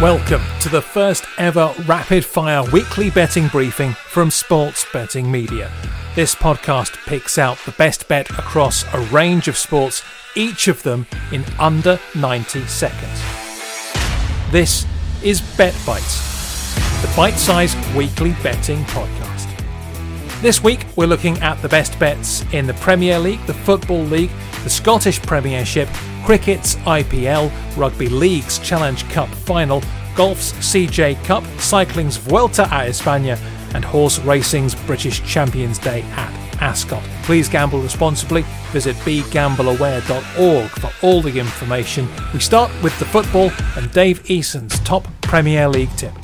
Welcome to the first ever rapid fire weekly betting briefing from Sports Betting Media. This podcast picks out the best bet across a range of sports, each of them in under 90 seconds. This is Bet Bites, the bite sized weekly betting podcast. This week, we're looking at the best bets in the Premier League, the Football League, the Scottish Premiership, cricket's IPL, Rugby League's Challenge Cup final, golf's CJ Cup, cycling's Vuelta a España, and horse racing's British Champions Day at Ascot. Please gamble responsibly. Visit begambleaware.org for all the information. We start with the football and Dave Eason's top Premier League tip.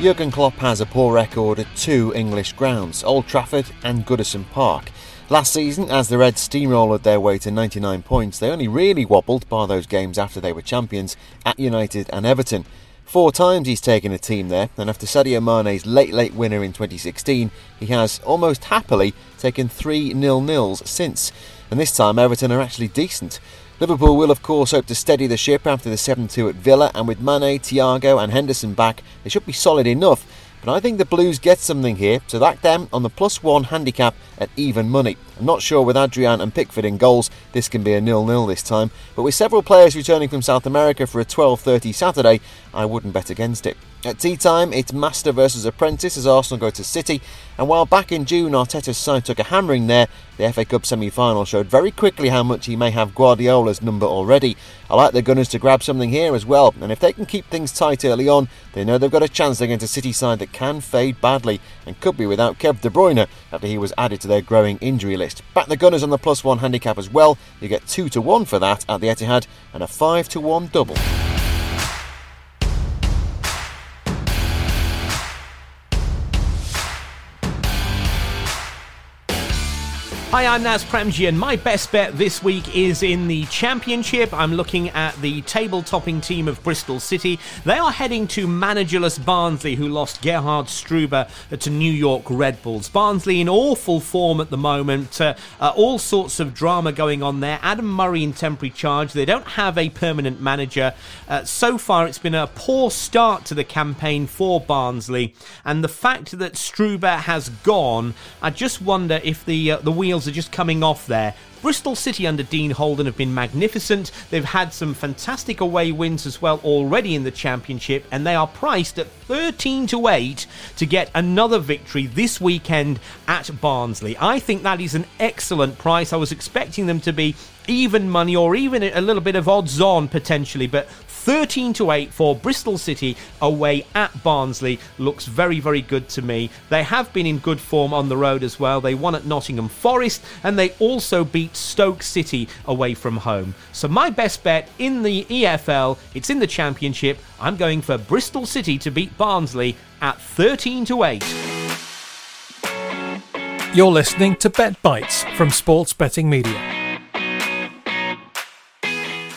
Jurgen Klopp has a poor record at two English grounds, Old Trafford and Goodison Park. Last season, as the Reds steamrolled their way to 99 points, they only really wobbled by those games after they were champions at United and Everton. Four times he's taken a team there, and after Sadio Mane's late late winner in 2016, he has almost happily taken three nil-nils since. And this time Everton are actually decent. Liverpool will, of course, hope to steady the ship after the 7 2 at Villa, and with Mane, Thiago, and Henderson back, they should be solid enough. But I think the Blues get something here, so back them on the plus one handicap at even money. I'm not sure with Adrian and Pickford in goals, this can be a nil-nil this time, but with several players returning from South America for a 12:30 Saturday, I wouldn't bet against it. At tea time, it's master versus apprentice as Arsenal go to City, and while back in June Arteta's side took a hammering there, the FA Cup semi-final showed very quickly how much he may have Guardiola's number already. I like the Gunners to grab something here as well, and if they can keep things tight early on, they know they've got a chance against a City side that can fade badly and could be without Kev De Bruyne after he was added to their growing injury list. Back the Gunners on the plus one handicap as well. You get two to one for that at the Etihad and a five to one double. Hi, I'm Naz Premji, and my best bet this week is in the Championship. I'm looking at the table topping team of Bristol City. They are heading to managerless Barnsley, who lost Gerhard Struber to New York Red Bulls. Barnsley in awful form at the moment, uh, uh, all sorts of drama going on there. Adam Murray in temporary charge. They don't have a permanent manager. Uh, so far, it's been a poor start to the campaign for Barnsley, and the fact that Struber has gone, I just wonder if the uh, the wheels are just coming off there. Bristol City under Dean Holden have been magnificent. They've had some fantastic away wins as well already in the championship, and they are priced at 13 to 8 to get another victory this weekend at Barnsley. I think that is an excellent price. I was expecting them to be even money or even a little bit of odds on potentially, but 13 to 8 for Bristol City away at Barnsley looks very, very good to me. They have been in good form on the road as well. They won at Nottingham Forest and they also beat Stoke City away from home. So, my best bet in the EFL, it's in the Championship. I'm going for Bristol City to beat Barnsley at 13 to 8. You're listening to Bet Bites from Sports Betting Media.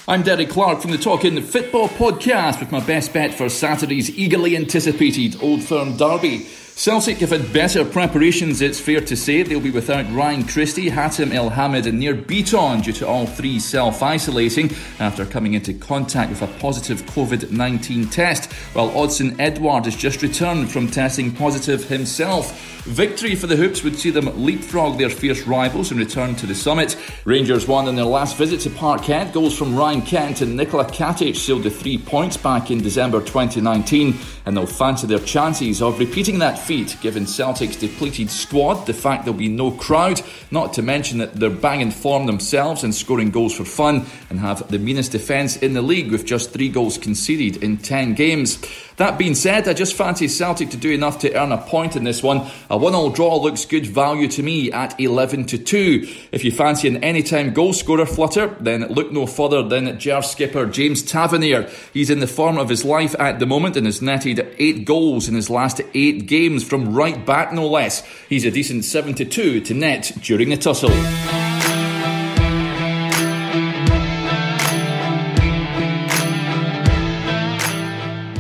I'm Derek Clark from the Talking Football podcast with my best bet for Saturday's eagerly anticipated Old Firm Derby. Celtic have had better preparations, it's fair to say. They'll be without Ryan Christie, Hatem Elhamed, and Nir Bitton due to all three self isolating after coming into contact with a positive COVID 19 test, while Odsonne Edouard has just returned from testing positive himself. Victory for the Hoops would see them leapfrog their fierce rivals and return to the summit. Rangers won in their last visit to Parkhead. Goals from Ryan Kent and Nikola Katic sealed the three points back in December 2019, and they'll fancy their chances of repeating that feat given Celtic's depleted squad, the fact there'll be no crowd, not to mention that they're banging form themselves and scoring goals for fun, and have the meanest defence in the league with just three goals conceded in 10 games. That being said, I just fancy Celtic to do enough to earn a point in this one. A one-all draw looks good value to me at 11 to 2. If you fancy an anytime goal scorer flutter, then look no further than Gers skipper James Tavernier. He's in the form of his life at the moment and has netted 8 goals in his last 8 games from right back no less. He's a decent 7 to 2 to net during the tussle.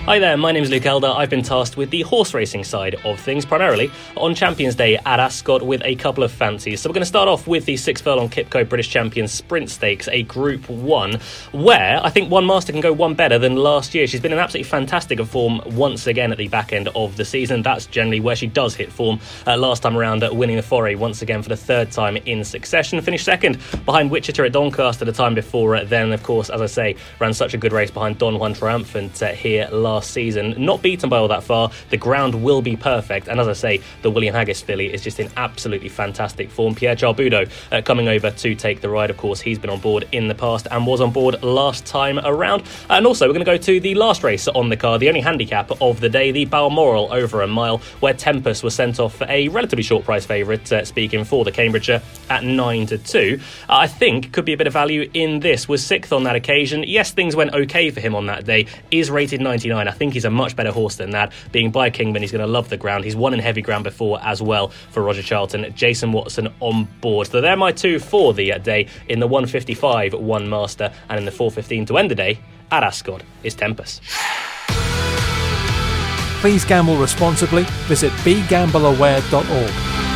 Hi there, my name is Luke Elder. I've been tasked with the horse racing side of things, primarily on Champions Day at Ascot with a couple of fancies. So we're going to start off with the six furlong QIPCO British Champion Sprint Stakes, a Group 1, where I think One Master can go one better than last year. She's been in absolutely fantastic form once again at the back end of the season. That's generally where she does hit form. Uh, last time around, winning the Forêt once again for the third time in succession. Finished second behind Wichita at Doncaster the time before. Uh, then, of course, as I say, ran such a good race behind Donjuan Triumphant uh, here last last season. Not beaten by all that far. The ground will be perfect. And as I say, the William Haggas filly is just in absolutely fantastic form. Pierre-Charles Boudot uh, coming over to take the ride. Of course, he's been on board in the past and was on board last time around. And also, we're going to go to the last race on the card, the only handicap of the day, the Balmoral over a mile, where Tempus was sent off for a relatively short price favourite, uh, speaking for the Cambridgeshire at 9 to 2. Uh, I think could be a bit of value in this. Was sixth on that occasion. Yes, things went okay for him on that day. Is rated 99. I think he's a much better horse than that. Being by Kingman, he's going to love the ground. He's won in heavy ground before as well for Roger Charlton. Jason Watson on board. So they're my two for the day in the 155 One Master and in the 415 to end the day at Ascot is Tempus. Please gamble responsibly. Visit begambleaware.org.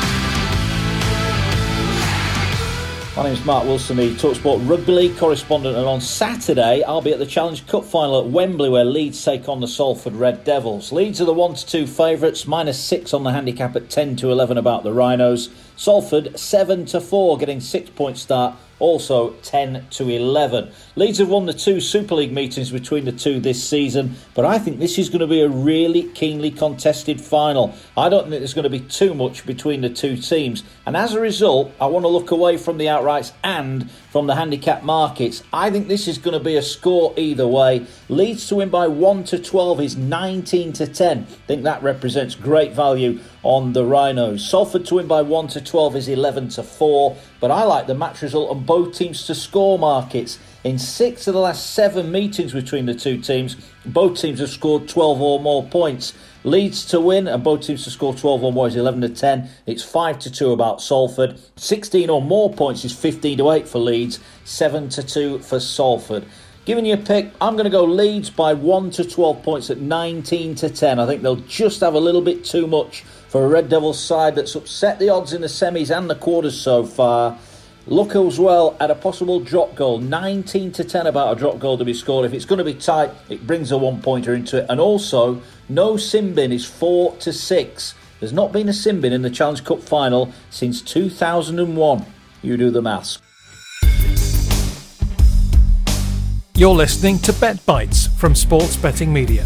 My name is Mark Wilson, the Talksport Rugby League correspondent, and on Saturday I'll be at the Challenge Cup final at Wembley where Leeds take on the Salford Red Devils. Leeds are the 1 to 2 favourites, minus 6 on the handicap at 10 to 11 about the Rhinos. Salford 7 to 4, getting 6 point start also 10 to 11. Leeds have won the two Super League meetings between the two this season, but I think this is going to be a really keenly contested final. I don't think there's going to be too much between the two teams, and as a result, I want to look away from the outrights and from the handicap markets. I think this is going to be a score either way. Leeds to win by 1 to 12 is 19 to 10. I think that represents great value on the Rhinos. Salford to win by 1 to 12 is 11 to 4, but I like the match result on both teams to score markets. In six of the last seven meetings between the two teams, both teams have scored 12 or more points. Leeds to win and both teams to score 12 or more is 11 to 10. It's 5 to 2 about Salford. 16 or more points is 15 to 8 for Leeds, 7 to 2 for Salford. Giving you a pick, I'm going to go Leeds by 1 to 12 points at 19 to 10. I think they'll just have a little bit too much for a Red Devils side that's upset the odds in the semis and the quarters so far. Look as well at a possible drop goal. 19 to 10 about a drop goal to be scored. If it's going to be tight, it brings a one pointer into it. And also, no sin bin is 4 to 6. There's not been a sin bin in the Challenge Cup final since 2001. You do the maths. You're listening to Bet Bites from Sports Betting Media.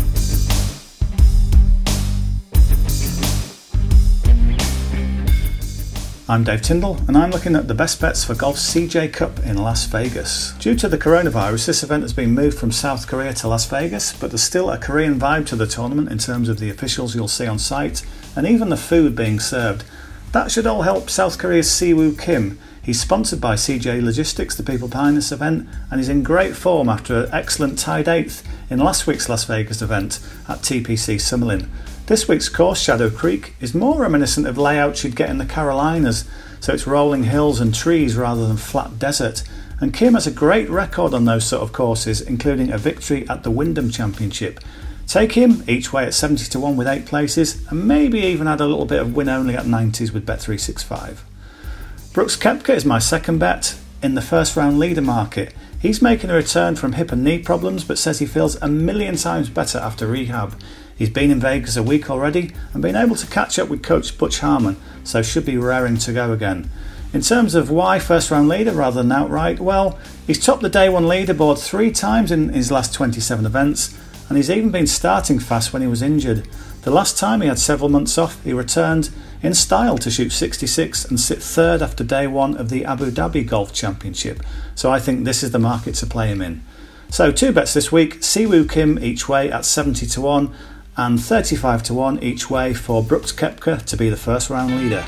I'm Dave Tyndall, and I'm looking at the best bets for Golf's CJ Cup in Las Vegas. Due to the coronavirus, this event has been moved from South Korea to Las Vegas, but there's still a Korean vibe to the tournament in terms of the officials you'll see on site and even the food being served. That should all help South Korea's Siwoo Kim. He's sponsored by CJ Logistics, the people behind this event, and he's in great form after an excellent tied eighth in last week's Las Vegas event at TPC Summerlin. This week's course, Shadow Creek, is more reminiscent of layouts you'd get in the Carolinas, so it's rolling hills and trees rather than flat desert. And Kim has a great record on those sort of courses, including a victory at the Wyndham Championship. Take him each way at 70 to 1 with 8 places, and maybe even add a little bit of win only at 90s with Bet365. Brooks Koepka is my second bet in the first round leader market. He's making a return from hip and knee problems, but says he feels a million times better after rehab. He's been in Vegas a week already and been able to catch up with coach Butch Harmon, so should be raring to go again. In terms of why first round leader rather than outright, well, he's topped the day one leaderboard three times in his last 27 events, and he's even been starting fast when he was injured. The last time he had several months off, he returned in style to shoot 66 and sit third after day one of the Abu Dhabi Golf Championship. So I think this is the market to play him in. So two bets this week: Siwoo Kim each way at 70 to one, and 35 to one each way for Brooks Koepka to be the first round leader.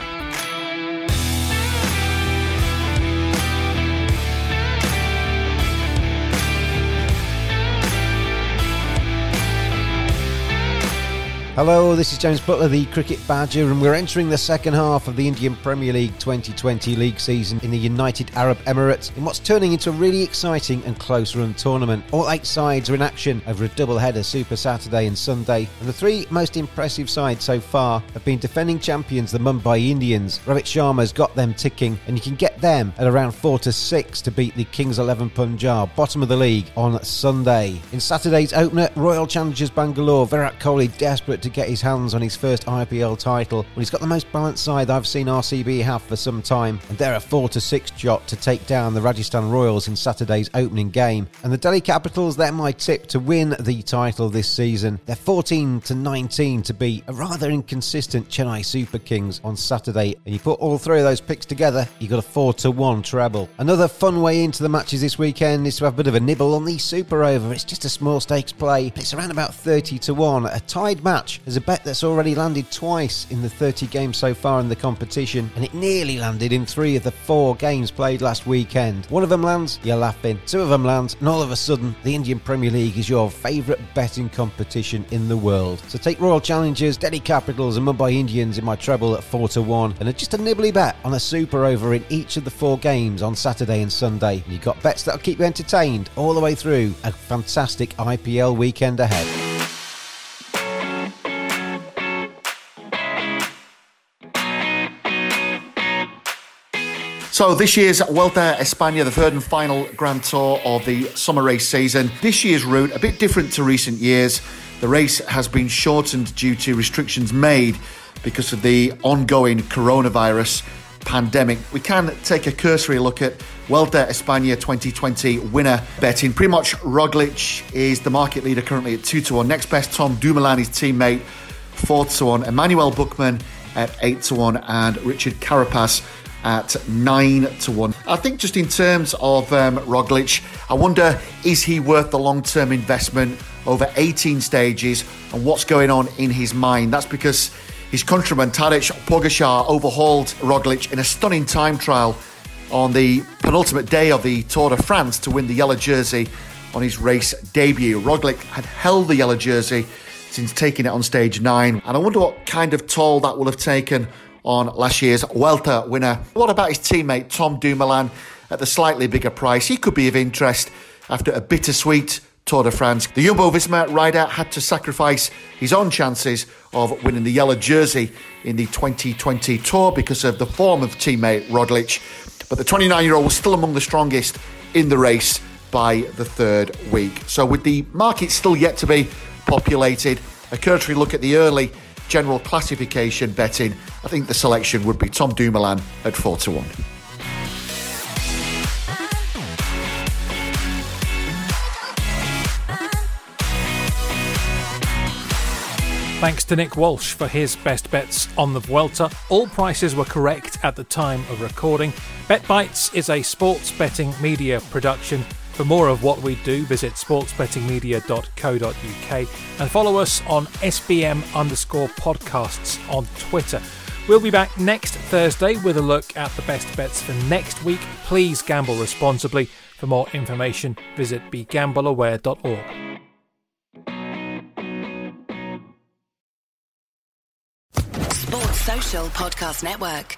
Hello, this is James Butler, the Cricket Badger, and we're entering the second half of the Indian Premier League 2020 league season in the United Arab Emirates in what's turning into a really exciting and close run tournament. All eight sides are in action over a double header Super Saturday and Sunday, and the three most impressive sides so far have been defending champions, the Mumbai Indians. Rohit Sharma's got them ticking, and you can get them at around 4 to 6 to beat the Kings 11 Punjab, bottom of the league, on Sunday. In Saturday's opener, Royal Challengers Bangalore, Virat Kohli desperate to get his hands on his first IPL title. Well, he's got the most balanced side I've seen RCB have for some time, and they're a 4 to 6 shot to take down the Rajasthan Royals in Saturday's opening game. And the Delhi Capitals, they're my tip to win the title this season. They're 14 to 19 to beat a rather inconsistent Chennai Super Kings on Saturday, and you put all three of those picks together, you got a 4 to 1 treble. Another fun way into the matches this weekend is to have a bit of a nibble on the Super Over. It's just a small stakes play, it's around about 30 to 1. A tied match there's a bet that's already landed twice in the 30 games so far in the competition, and it nearly landed in three of the four games played last weekend. One of them lands, you're laughing. Two of them land, and all of a sudden, the Indian Premier League is your favourite betting competition in the world. So take Royal Challengers, Delhi Capitals, and Mumbai Indians in my treble at 4 to 1, and just a nibbly bet on a super over in each of the four games on Saturday and Sunday. You've got bets that'll keep you entertained all the way through a fantastic IPL weekend ahead. So this year's Vuelta España, the third and final Grand Tour of the summer race season. This year's route a bit different to recent years. The race has been shortened due to restrictions made because of the ongoing coronavirus pandemic. We can take a cursory look at Vuelta España 2020 winner betting. Primoz Roglic is the market leader currently at 2 to 1. Next best, Tom Dumoulin, his teammate, 4 to 1. Emmanuel Buchmann at 8 to 1. And Richard Carapaz at 9 to 1. I think just in terms of um, Roglic, I wonder is he worth the long term investment over 18 stages and what's going on in his mind? That's because his countryman Tadej Pogacar overhauled Roglic in a stunning time trial on the penultimate day of the Tour de France to win the yellow jersey on his race debut. Roglic had held the yellow jersey since taking it on stage 9 and I wonder what kind of toll that will have taken on last year's Vuelta winner. What about his teammate Tom Dumoulin at the slightly bigger price? He could be of interest after a bittersweet Tour de France. The Jumbo Visma rider had to sacrifice his own chances of winning the yellow jersey in the 2020 Tour because of the form of teammate Roglic. But the 29 year old was still among the strongest in the race by the third week. So, with the market still yet to be populated, a cursory look at the early general classification betting, I think the selection would be Tom Dumoulin at 4 to 1. Thanks to Nick Walsh for his best bets on the Vuelta. All prices were correct at the time of recording. Bet Bites is a sports betting media production. For more of what we do, visit sportsbettingmedia.co.uk and follow us on SBM underscore podcasts on Twitter. We'll be back next Thursday with a look at the best bets for next week. Please gamble responsibly. For more information, visit begambleaware.org. Sports Social podcast network.